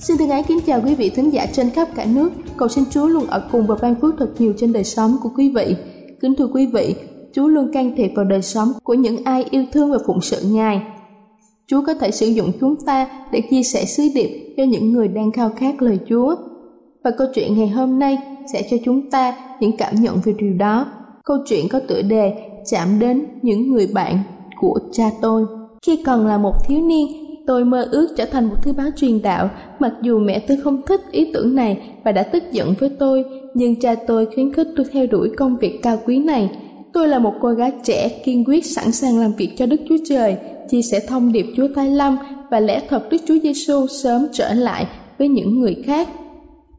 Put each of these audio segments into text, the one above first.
Xin thân ái kính chào quý vị thính giả trên khắp cả nước. Cầu xin Chúa luôn ở cùng và ban phước thật nhiều trên đời sống của quý vị. Kính thưa quý vị, Chúa luôn can thiệp vào đời sống của những ai yêu thương và phụng sự Ngài. Chúa có thể sử dụng chúng ta để chia sẻ sứ điệp cho những người đang khao khát lời Chúa. Và câu chuyện ngày hôm nay sẽ cho chúng ta những cảm nhận về điều đó. Câu chuyện có tựa đề chạm đến những người bạn của cha tôi. Khi còn là một thiếu niên, Tôi mơ ước trở thành một thứ báo truyền đạo, mặc dù mẹ tôi không thích ý tưởng này và đã tức giận với tôi, nhưng cha tôi khuyến khích tôi theo đuổi công việc cao quý này. Tôi là một cô gái trẻ kiên quyết sẵn sàng làm việc cho Đức Chúa Trời, chia sẻ thông điệp Chúa Thái Lâm và lẽ thật Đức Chúa Giêsu sớm trở lại với những người khác.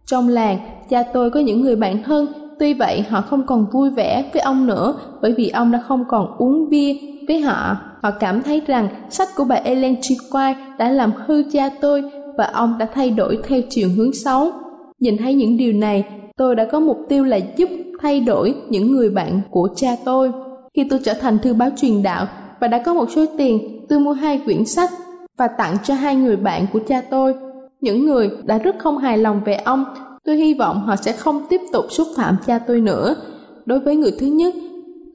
Trong làng, cha tôi có những người bạn thân, tuy vậy họ không còn vui vẻ với ông nữa bởi vì ông đã không còn uống bia với họ họ cảm thấy rằng sách của bà Ellen G. White đã làm hư cha tôi và ông đã thay đổi theo chiều hướng xấu. Nhìn thấy những điều này, tôi đã có mục tiêu là giúp thay đổi những người bạn của cha tôi. Khi tôi trở thành thư báo truyền đạo và đã có một số tiền, tôi mua hai quyển sách và tặng cho hai người bạn của cha tôi. Những người đã rất không hài lòng về ông, tôi hy vọng họ sẽ không tiếp tục xúc phạm cha tôi nữa. Đối với người thứ nhất,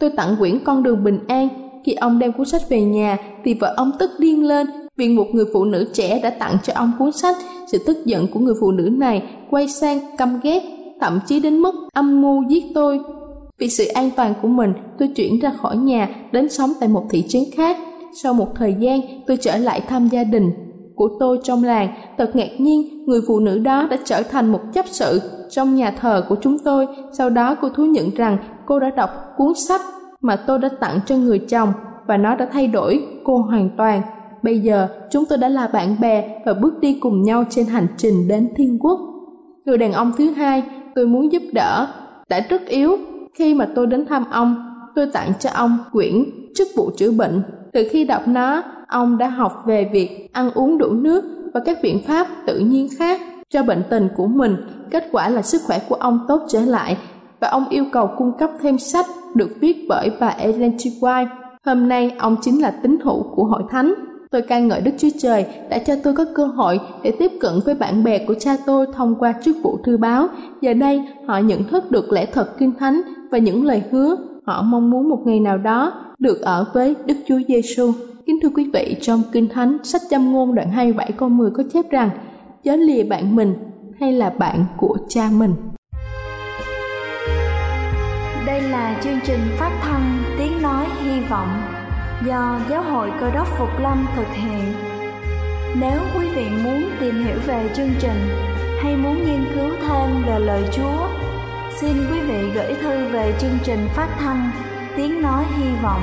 tôi tặng quyển Con đường bình an khi ông đem cuốn sách về nhà thì vợ ông tức điên lên vì một người phụ nữ trẻ đã tặng cho ông cuốn sách. Sự tức giận của người phụ nữ này quay sang căm ghét, thậm chí đến mức âm mưu giết tôi. Vì sự an toàn của mình, tôi chuyển ra khỏi nhà đến sống tại một thị trấn khác. Sau một thời gian, tôi trở lại thăm gia đình của tôi trong làng. Thật ngạc nhiên, người phụ nữ đó đã trở thành một chấp sự trong nhà thờ của chúng tôi. Sau đó cô thú nhận rằng cô đã đọc cuốn sách mà tôi đã tặng cho người chồng và nó đã thay đổi cô hoàn toàn. Bây giờ chúng tôi đã là bạn bè và bước đi cùng nhau trên hành trình đến thiên quốc. Người đàn ông thứ hai tôi muốn giúp đỡ đã rất yếu. Khi mà tôi đến thăm ông, tôi tặng cho ông quyển chức vụ chữa bệnh. Từ khi đọc nó, ông đã học về việc ăn uống đủ nước và các biện pháp tự nhiên khác cho bệnh tình của mình. Kết quả là sức khỏe của ông tốt trở lại và ông yêu cầu cung cấp thêm sách được viết bởi bà Ellen G. White. Hôm nay, ông chính là tín hữu của hội thánh. Tôi ca ngợi Đức Chúa Trời đã cho tôi có cơ hội để tiếp cận với bạn bè của cha tôi thông qua chức vụ thư báo. Giờ đây, họ nhận thức được lẽ thật kinh thánh và những lời hứa. Họ mong muốn một ngày nào đó được ở với Đức Chúa Giêsu. Thưa quý vị, trong Kinh Thánh, sách châm ngôn đoạn 27 câu 10 có chép rằng Chớ lìa bạn mình hay là bạn của cha mình. Đây là chương trình phát thanh Tiếng Nói Hy Vọng do Giáo hội Cơ đốc Phục Lâm thực hiện. Nếu quý vị muốn tìm hiểu về chương trình hay muốn nghiên cứu thêm về lời Chúa, xin quý vị gửi thư về chương trình phát thanh Tiếng Nói Hy Vọng,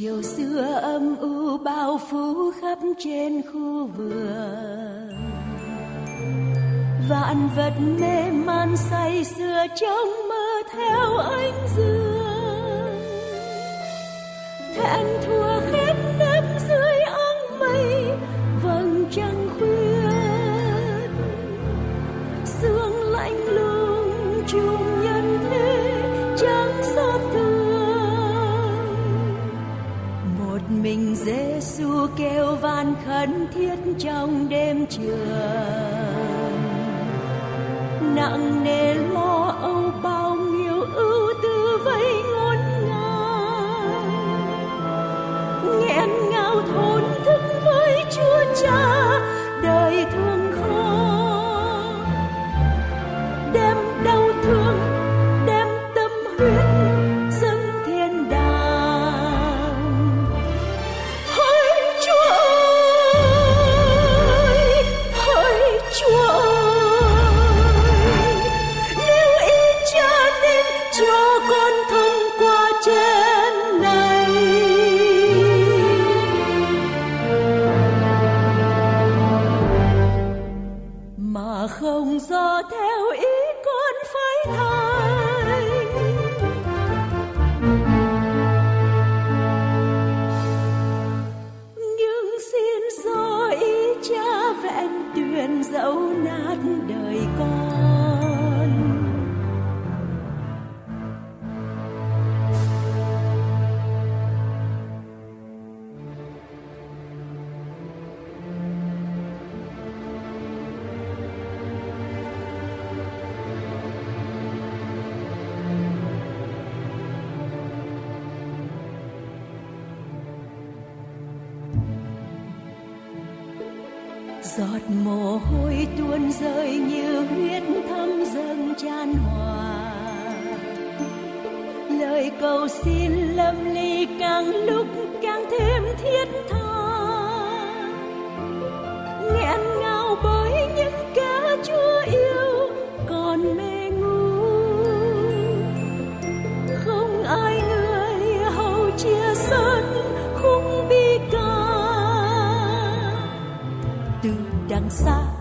Chiều xưa âm u bao phủ khắp trên khu vườn. Vạn vật mê man say sưa trong mơ theo ánh dương. Thẹn thua Giêsu kêu van khẩn thiết trong đêm trường. Nặng nề lo âu bao nhiêu ưu tư vây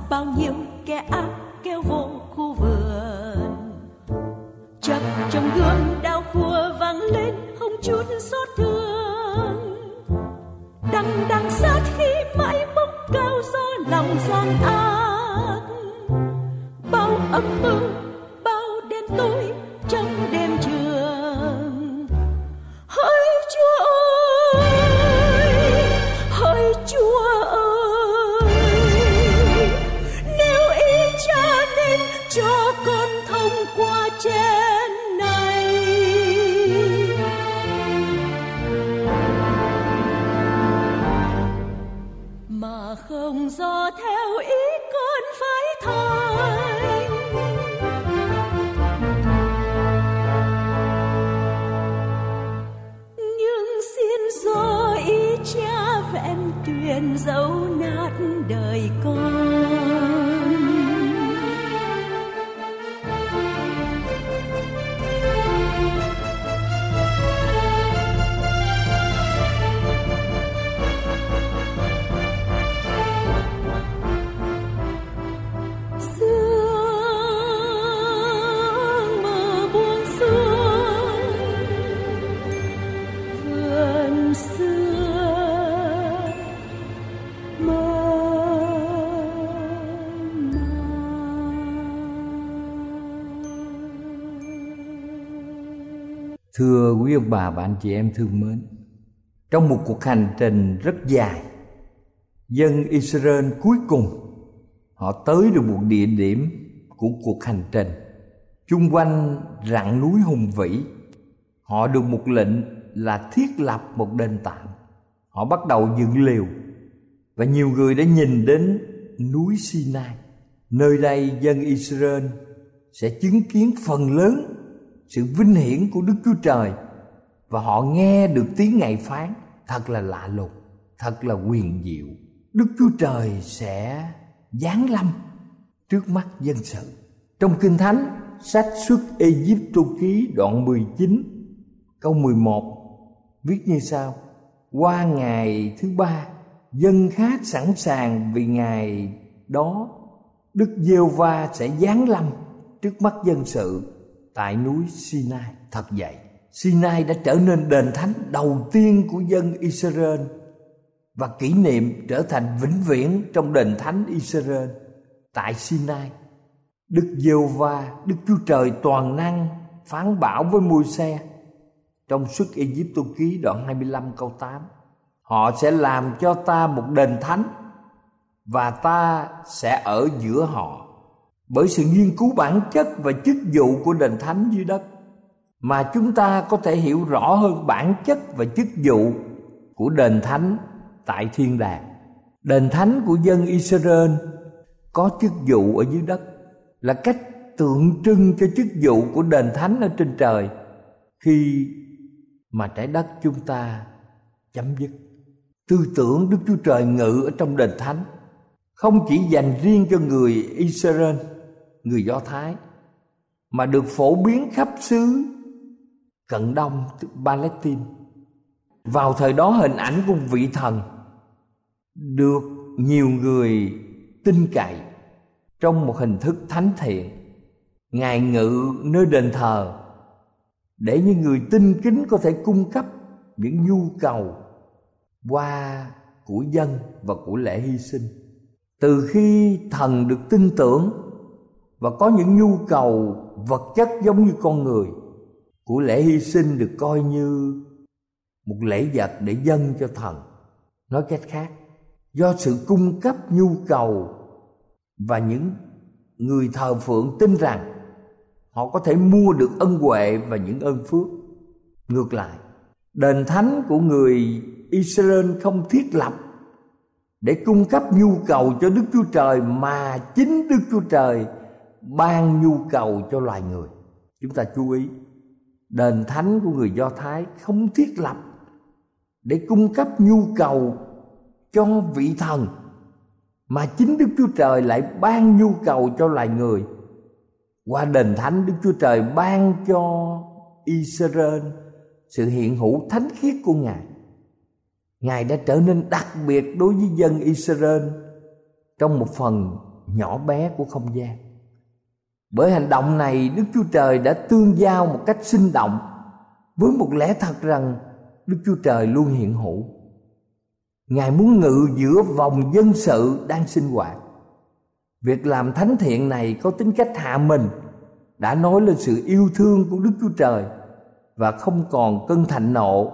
bao nhiêu mà không do theo ý con phải thay nhưng xin do ý cha vẹn tuyền dấu Thưa quý ông bà và anh chị em thương mến, trong một cuộc hành trình rất dài, dân Israel cuối cùng họ tới được một địa điểm của cuộc hành trình. Chung quanh rặng núi hùng vĩ họ được một lệnh là thiết lập một đền tạm họ bắt đầu dựng liều và nhiều người đã nhìn đến núi Sinai. Nơi đây dân Israel sẽ chứng kiến phần lớn sự vinh hiển của Đức Chúa Trời và họ nghe được tiếng Ngài phán thật là lạ lùng, thật là quyền diệu. Đức Chúa Trời sẽ giáng lâm trước mắt dân sự. Trong Kinh Thánh, sách xuất Egypto ký đoạn 19 câu 11 viết như sau: Qua ngày thứ ba, dân khác sẵn sàng vì ngày đó Đức Giê-va sẽ giáng lâm trước mắt dân sự tại núi Sinai. Thật vậy, Sinai đã trở nên đền thánh đầu tiên của dân Israel và kỷ niệm trở thành vĩnh viễn trong đền thánh Israel tại Sinai. Đức Giêsu va Đức Chúa Trời toàn năng phán bảo với môi xe trong suất Egypto ký đoạn 25 câu 8 Họ sẽ làm cho ta một đền thánh Và ta sẽ ở giữa họ bởi sự nghiên cứu bản chất và chức vụ của đền thánh dưới đất, Mà chúng ta có thể hiểu rõ hơn bản chất và chức vụ của đền thánh tại thiên đàng. Đền thánh của dân Israel có chức vụ ở dưới đất, Là cách tượng trưng cho chức vụ của đền thánh ở trên trời Khi mà trái đất chúng ta chấm dứt. Tư tưởng đức chúa trời ngự ở trong đền thánh không chỉ dành riêng cho người israel người do thái, mà được phổ biến khắp xứ cận đông, palestine. Vào thời đó, hình ảnh của vị thần được nhiều người tin cậy trong một hình thức thánh thiện. Ngài ngự nơi đền thờ để những người tin kính có thể cung cấp những nhu cầu qua của dân và của lễ hy sinh. Từ khi thần được tin tưởng và có những nhu cầu vật chất giống như con người. Của lễ hy sinh được coi như một lễ vật để dâng cho thần. Nói cách khác, do sự cung cấp nhu cầu và những người thờ phượng tin rằng họ có thể mua được ân huệ và những ơn phước. Ngược lại, đền thánh của người israel không thiết lập để cung cấp nhu cầu cho đức chúa trời mà chính đức chúa trời ban nhu cầu cho loài người chúng ta chú ý, đền thánh của người do thái không thiết lập để cung cấp nhu cầu cho vị thần, mà chính đức chúa trời lại ban nhu cầu cho loài người qua đền thánh, Đức Chúa Trời ban cho Israel sự hiện hữu thánh khiết của Ngài. Ngài đã trở nên đặc biệt đối với dân Israel trong một phần nhỏ bé của không gian. Bởi hành động này Đức Chúa Trời đã tương giao một cách sinh động với một lẽ thật rằng Đức Chúa Trời luôn hiện hữu. Ngài muốn ngự giữa vòng dân sự đang sinh hoạt Việc làm thánh thiện này có tính cách hạ mình đã nói lên sự yêu thương của Đức Chúa Trời và không còn cơn thạnh nộ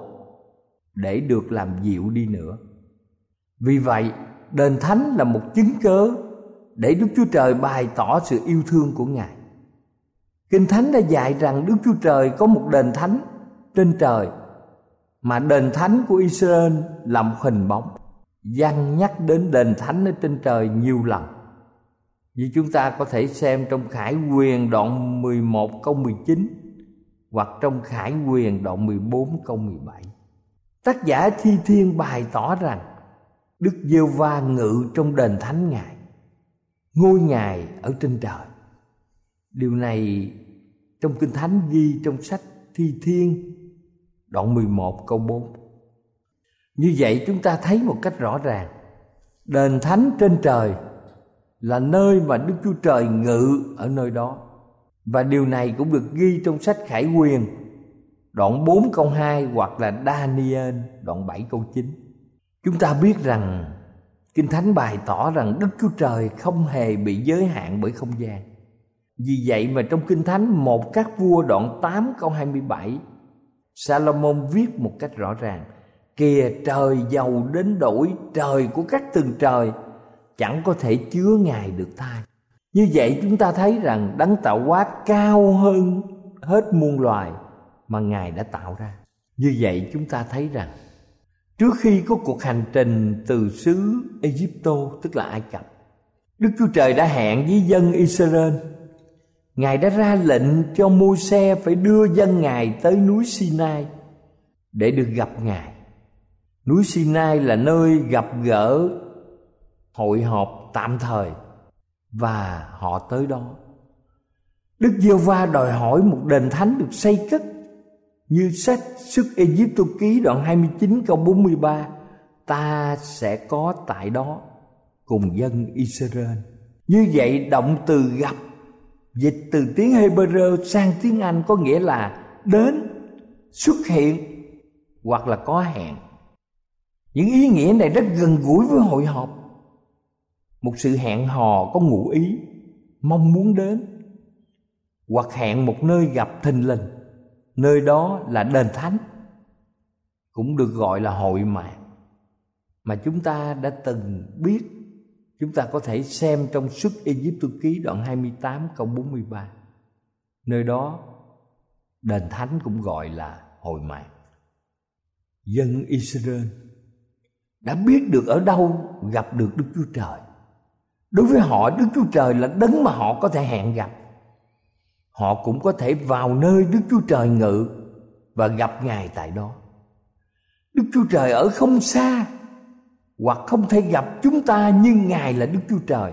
để được làm dịu đi nữa. Vì vậy, đền thánh là một chứng cớ để Đức Chúa Trời bày tỏ sự yêu thương của Ngài. Kinh Thánh đã dạy rằng Đức Chúa Trời có một đền thánh trên trời mà đền thánh của Israel là một hình bóng. Văn nhắc đến đền thánh ở trên trời nhiều lần. Như chúng ta có thể xem trong Khải Quyền đoạn 11 câu 19 hoặc trong Khải Quyền đoạn 14 câu 17. Tác giả Thi Thiên bày tỏ rằng Đức Giêsu va ngự trong đền thánh Ngài, ngôi Ngài ở trên trời. Điều này trong Kinh Thánh ghi trong sách Thi Thiên, đoạn 11 câu 4. Như vậy chúng ta thấy một cách rõ ràng, Đền thánh trên trời là nơi mà Đức Chúa Trời ngự ở nơi đó. Và điều này cũng được ghi trong sách Khải Quyền đoạn 4 câu 2 hoặc là Daniel đoạn 7 câu 9. Chúng ta biết rằng Kinh Thánh bày tỏ rằng Đức Chúa Trời không hề bị giới hạn bởi không gian. Vì vậy mà trong Kinh Thánh một các vua đoạn 8 câu 27 Salomon viết một cách rõ ràng, Kìa trời giàu đến đổi trời của các từng trời, chẳng có thể chứa ngài được thai như vậy chúng ta thấy rằng đấng tạo hóa cao hơn hết muôn loài mà ngài đã tạo ra như vậy chúng ta thấy rằng trước khi có cuộc hành trình từ xứ Egypto, tức là Ai Cập, Đức Chúa Trời đã hẹn với dân Israel Ngài đã ra lệnh cho môi xe phải đưa dân Ngài tới núi Sinai để được gặp Ngài. Núi Sinai là nơi gặp gỡ hội họp tạm thời và họ tới đó. Đức Giêsu va đòi hỏi một đền thánh được xây cất như sách sức Egypto ký đoạn 29 câu 43 ta sẽ có tại đó cùng dân Israel. Như vậy động từ gặp dịch từ tiếng Hebrew sang tiếng Anh có nghĩa là đến, xuất hiện hoặc là có hẹn. Những ý nghĩa này rất gần gũi với hội họp. Một sự hẹn hò có ngụ ý, mong muốn đến hoặc hẹn một nơi gặp thình lình. Nơi đó là đền thánh, cũng được gọi là hội mạc mà chúng ta đã từng biết Chúng ta có thể xem trong xuất Egypto ký đoạn 28 câu 43. Nơi đó, đền thánh cũng gọi là hội mạc. Dân Israel đã biết được ở đâu gặp được Đức Chúa Trời. Đối với họ, Đức Chúa Trời là đấng mà họ có thể hẹn gặp. Họ cũng có thể vào nơi Đức Chúa Trời ngự và gặp Ngài tại đó. Đức Chúa Trời ở không xa, hoặc không thể gặp chúng ta, nhưng ngài là đức chúa trời.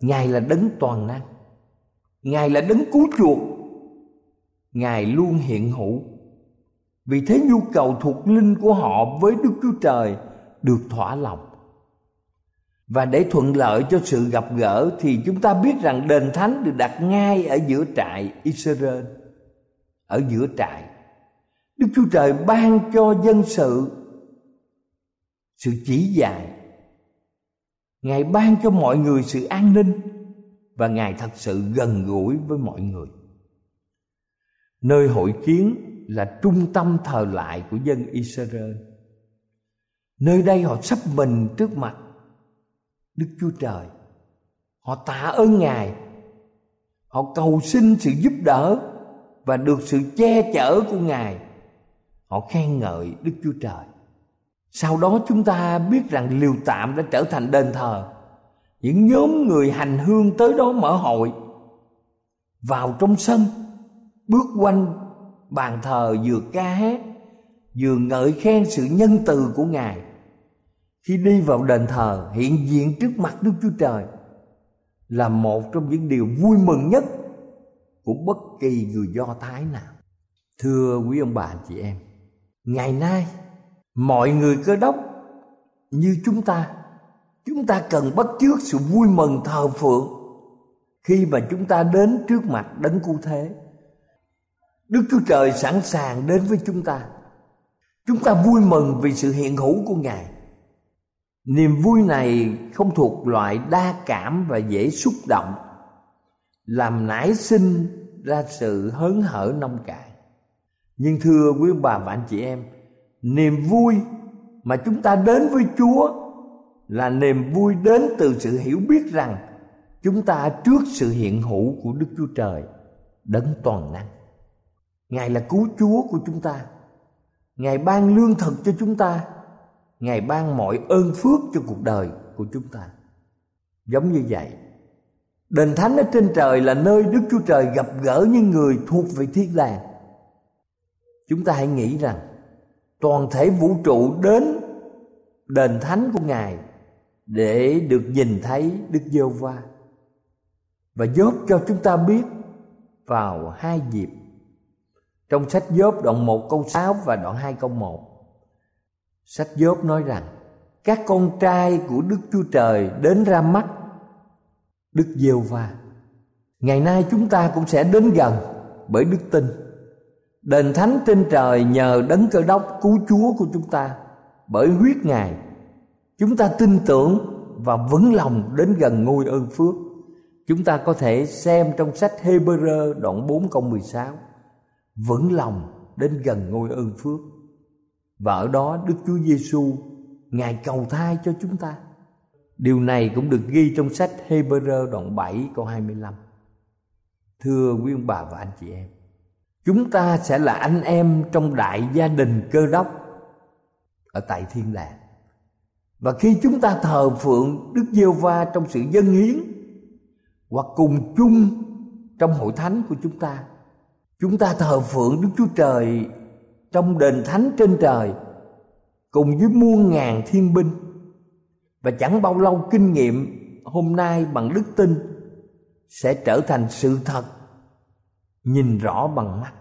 Ngài là đấng toàn năng. Ngài là đấng cứu chuộc. Ngài luôn hiện hữu. Vì thế nhu cầu thuộc linh của họ với đức chúa trời được thỏa lòng và để thuận lợi cho sự gặp gỡ thì chúng ta biết rằng đền thánh được đặt ngay ở giữa trại Israel. Ở giữa trại. Đức Chúa Trời ban cho dân sự sự chỉ dạy. Ngài ban cho mọi người sự an ninh và ngài thật sự gần gũi với mọi người. Nơi hội kiến là trung tâm thờ lại của dân israel. Nơi đây họ sắp mình trước mặt đức chúa trời. Họ tạ ơn ngài. Họ cầu xin sự giúp đỡ và được sự che chở của ngài. Họ khen ngợi đức chúa trời. Sau đó chúng ta biết rằng liều tạm đã trở thành đền thờ. Những nhóm người hành hương tới đó mở hội. Vào trong sân, bước quanh bàn thờ vừa ca hát, vừa ngợi khen sự nhân từ của ngài khi đi vào đền thờ hiện diện trước mặt đức chúa trời là một trong những điều vui mừng nhất của bất kỳ người do thái nào. Thưa quý ông bà chị em, ngày nay mọi người cơ đốc như chúng ta chúng ta cần bắt chước sự vui mừng thờ phượng khi mà chúng ta đến trước mặt đấng cứu thế. Đức chúa trời sẵn sàng đến với chúng ta. Chúng ta vui mừng vì sự hiện hữu của ngài niềm vui này không thuộc loại đa cảm và dễ xúc động. Làm nảy sinh ra sự hớn hở nông cạn. Nhưng thưa quý bà và anh chị em, niềm vui mà chúng ta đến với chúa là niềm vui đến từ sự hiểu biết rằng chúng ta trước sự hiện hữu của đức chúa trời đấng toàn năng. Ngài là cứu chúa của chúng ta. Ngài ban lương thực cho chúng ta ngài ban mọi ơn phước cho cuộc đời của chúng ta. Giống như vậy, đền thánh ở trên trời là nơi đức chúa trời gặp gỡ những người thuộc về thiên đàng. Chúng ta hãy nghĩ rằng, toàn thể vũ trụ đến đền thánh của ngài để được nhìn thấy đức giê va và dốt cho chúng ta biết vào hai dịp. Trong sách Gióp đoạn 1 câu 6 và đoạn 2 câu 1 Sách Gióp nói rằng, Các con trai của Đức Chúa Trời đến ra mắt Đức Diêu va Ngày nay chúng ta cũng sẽ đến gần bởi đức tin. Đền thánh trên trời nhờ đấng cơ đốc cứu chúa của chúng ta. Bởi huyết Ngài, Chúng ta tin tưởng và vững lòng đến gần ngôi ơn phước. Chúng ta có thể xem trong sách Hebrew đoạn 4 câu 16 Vững lòng đến gần ngôi ơn phước. Và ở đó Đức Chúa Giêsu Ngài cầu thai cho chúng ta Điều này cũng được ghi trong sách Hebrew đoạn 7 câu 25. Thưa quý ông bà và anh chị em, chúng ta sẽ là anh em trong đại gia đình cơ đốc ở tại thiên đàng. Và khi chúng ta thờ phượng Đức Giêsu va trong sự dân hiến hoặc cùng chung trong hội thánh của chúng ta, chúng ta thờ phượng Đức Chúa Trời trong đền thánh trên trời, cùng với muôn ngàn thiên binh và chẳng bao lâu kinh nghiệm hôm nay bằng đức tin sẽ trở thành sự thật, nhìn rõ bằng mắt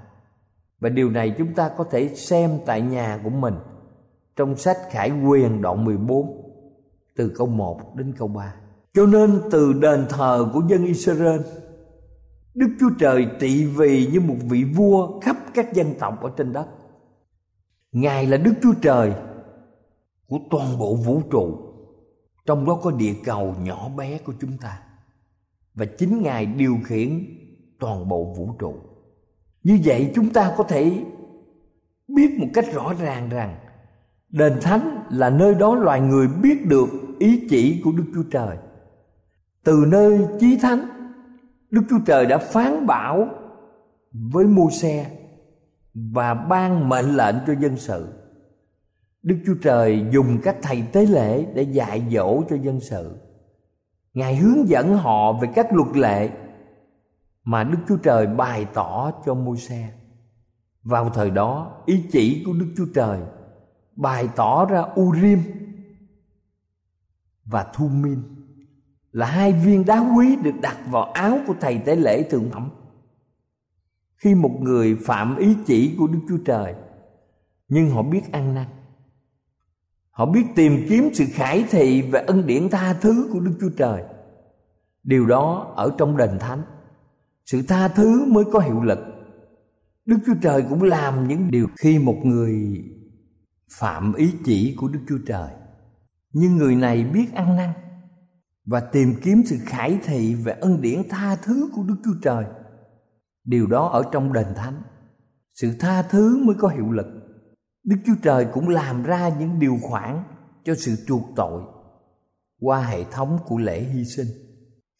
và điều này chúng ta có thể xem tại nhà của mình trong sách Khải Quyền đoạn 14 từ câu 1 đến câu 3. Cho nên từ đền thờ của dân Israel, Đức Chúa Trời trị vì như một vị vua khắp các dân tộc ở trên đất. Ngài là Đức Chúa Trời của toàn bộ vũ trụ. Trong đó có địa cầu nhỏ bé của chúng ta. Và chính Ngài điều khiển toàn bộ vũ trụ. Như vậy chúng ta có thể biết một cách rõ ràng rằng đền thánh là nơi đó loài người biết được ý chỉ của Đức Chúa Trời. Từ nơi chí thánh, Đức Chúa Trời đã phán bảo với mô xe và ban mệnh lệnh cho dân sự. Đức Chúa Trời dùng các thầy tế lễ để dạy dỗ cho dân sự. Ngài hướng dẫn họ về các luật lệ mà Đức Chúa Trời bày tỏ cho Môi-se. Vào thời đó, ý chỉ của Đức Chúa Trời bày tỏ ra Urim và Thumin là hai viên đá quý được đặt vào áo của thầy tế lễ thượng phẩm. Khi một người phạm ý chỉ của Đức Chúa Trời. Nhưng họ biết ăn năn. Họ biết tìm kiếm sự khải thị và ân điển tha thứ của Đức Chúa Trời. Điều đó ở trong đền thánh. Sự tha thứ mới có hiệu lực. Đức chúa trời cũng làm những điều khi một người phạm ý chỉ của đức chúa trời. Nhưng người này biết ăn năn và tìm kiếm sự khải thị và ân điển tha thứ của đức chúa trời điều đó ở trong đền thánh. Sự tha thứ mới có hiệu lực. Đức chúa trời cũng làm ra những điều khoản cho sự chuộc tội qua hệ thống của lễ hy sinh.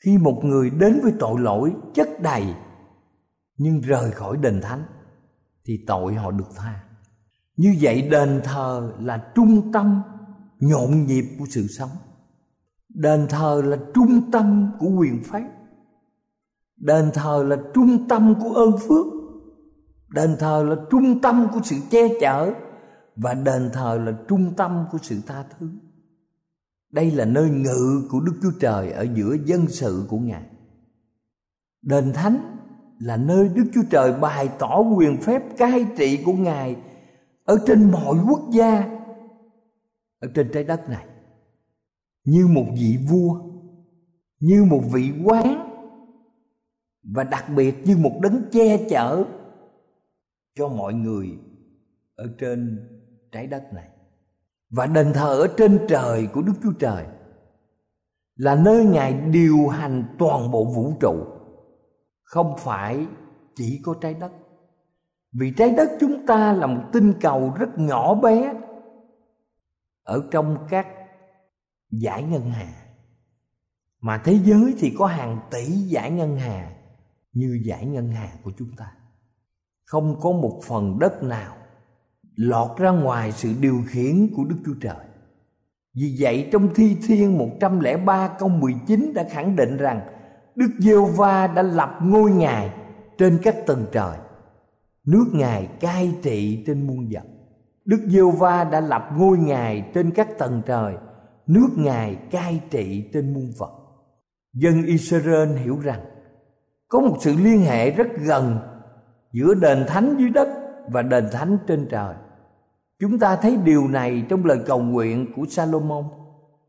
Khi một người đến với tội lỗi chất đầy nhưng rời khỏi đền thánh, thì tội họ được tha. Như vậy đền thờ là trung tâm nhộn nhịp của sự sống. Đền thờ là trung tâm của quyền phép đền thờ là trung tâm của ơn phước đền thờ là trung tâm của sự che chở và đền thờ là trung tâm của sự tha thứ đây là nơi ngự của Đức Chúa Trời ở giữa dân sự của Ngài. Đền Thánh là nơi Đức Chúa Trời bày tỏ quyền phép cai trị của Ngài ở trên mọi quốc gia ở trên trái đất này. Như một vị vua, như một vị quán và đặc biệt như một đấng che chở cho mọi người ở trên trái đất này và đền thờ ở trên trời của Đức Chúa Trời là nơi Ngài điều hành toàn bộ vũ trụ, không phải chỉ có trái đất. Vì trái đất chúng ta là một tinh cầu rất nhỏ bé ở trong các giải ngân hà. Mà thế giới thì có hàng tỷ giải ngân hà như giải ngân hàng của chúng ta. Không có một phần đất nào lọt ra ngoài sự điều khiển của Đức Chúa Trời. Vì vậy trong Thi Thiên 103 câu 19 đã khẳng định rằng Đức Giêsu va đã lập ngôi Ngài trên các tầng trời. Nước Ngài cai trị trên muôn vật. Đức Giêsu va đã lập ngôi Ngài trên các tầng trời. Nước Ngài cai trị trên muôn vật. Dân Israel hiểu rằng có một sự liên hệ rất gần giữa đền thánh dưới đất và đền thánh trên trời Chúng ta thấy điều này trong lời cầu nguyện của Salomon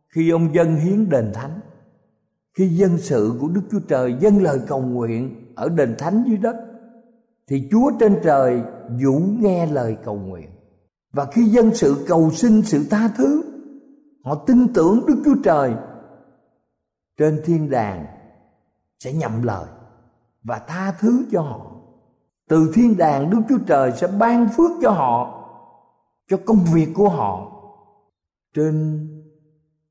khi ông dân hiến đền thánh. Khi dân sự của Đức Chúa Trời dâng lời cầu nguyện ở đền thánh dưới đất thì Chúa trên trời Vũ nghe lời cầu nguyện. Và khi dân sự cầu xin sự tha thứ, họ tin tưởng Đức Chúa Trời trên thiên đàng sẽ nhậm lời và tha thứ cho họ. Từ thiên đàng Đức Chúa Trời sẽ ban phước cho họ, cho công việc của họ trên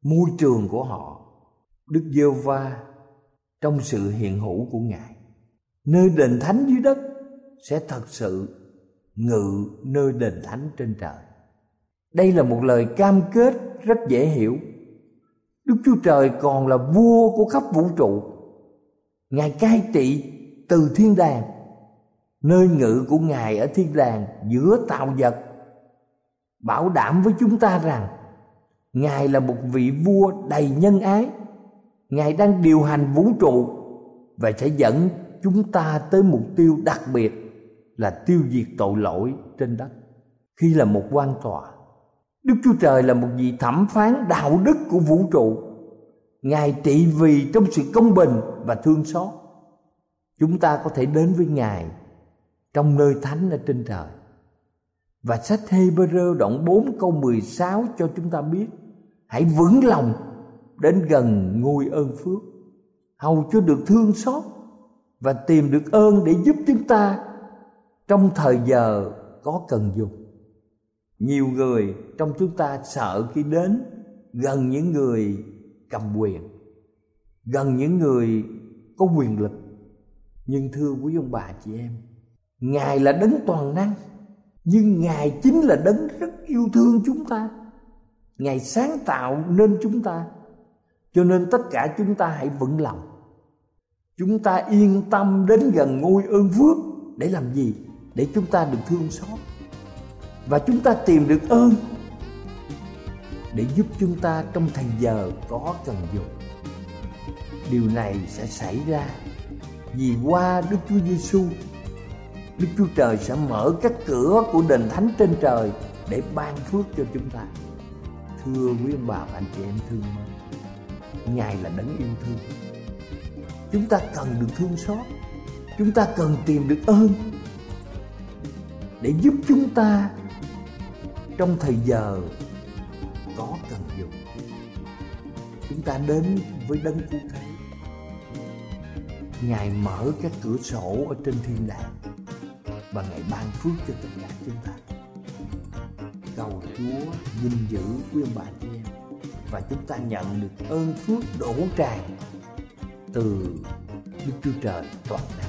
môi trường của họ Đức giê va trong sự hiện hữu của Ngài. Nơi đền thánh dưới đất sẽ thật sự ngự nơi đền thánh trên trời. Đây là một lời cam kết rất dễ hiểu. Đức Chúa Trời còn là vua của khắp vũ trụ. Ngài cai trị từ thiên đàng, nơi ngự của Ngài ở thiên đàng giữa tạo vật. Bảo đảm với chúng ta rằng Ngài là một vị vua đầy nhân ái. Ngài đang điều hành vũ trụ và sẽ dẫn chúng ta tới mục tiêu đặc biệt là tiêu diệt tội lỗi trên đất. Khi là một quan tòa, Đức Chúa Trời là một vị thẩm phán đạo đức của vũ trụ. Ngài trị vì trong sự công bình và thương xót. Chúng ta có thể đến với Ngài trong nơi thánh ở trên trời. Và sách Hebrew đoạn 4 câu 16 cho chúng ta biết, Hãy vững lòng đến gần ngôi ơn phước Hầu cho được thương xót Và tìm được ơn để giúp chúng ta Trong thời giờ có cần dùng Nhiều người trong chúng ta sợ khi đến Gần những người cầm quyền. Gần những người có quyền lực, Nhưng thưa quý ông bà chị em, Ngài là đấng toàn năng, nhưng ngài chính là đấng rất yêu thương chúng ta. Ngài sáng tạo nên chúng ta, cho nên tất cả chúng ta hãy vững lòng. Chúng ta yên tâm đến gần ngôi ơn phước để làm gì? Để chúng ta được thương xót. Và chúng ta tìm được ơn để giúp chúng ta trong thời giờ có cần dùng điều này sẽ xảy ra vì qua đức chúa giêsu Đức Chúa Trời sẽ mở các cửa của đền thánh trên trời để ban phước cho chúng ta. Thưa quý ông bà và anh chị em thương mến, Ngài là đấng yêu thương. Chúng ta cần được thương xót, chúng ta cần tìm được ơn để giúp chúng ta trong thời giờ cần dùng. Chúng ta đến với đấng cứu thế. Ngài mở các cửa sổ ở trên thiên đàng và ngài ban phước cho tất cả chúng ta cầu chúa gìn giữ quý ông bà chị em và chúng ta nhận được ơn phước đổ tràn từ đức chúa trời toàn năng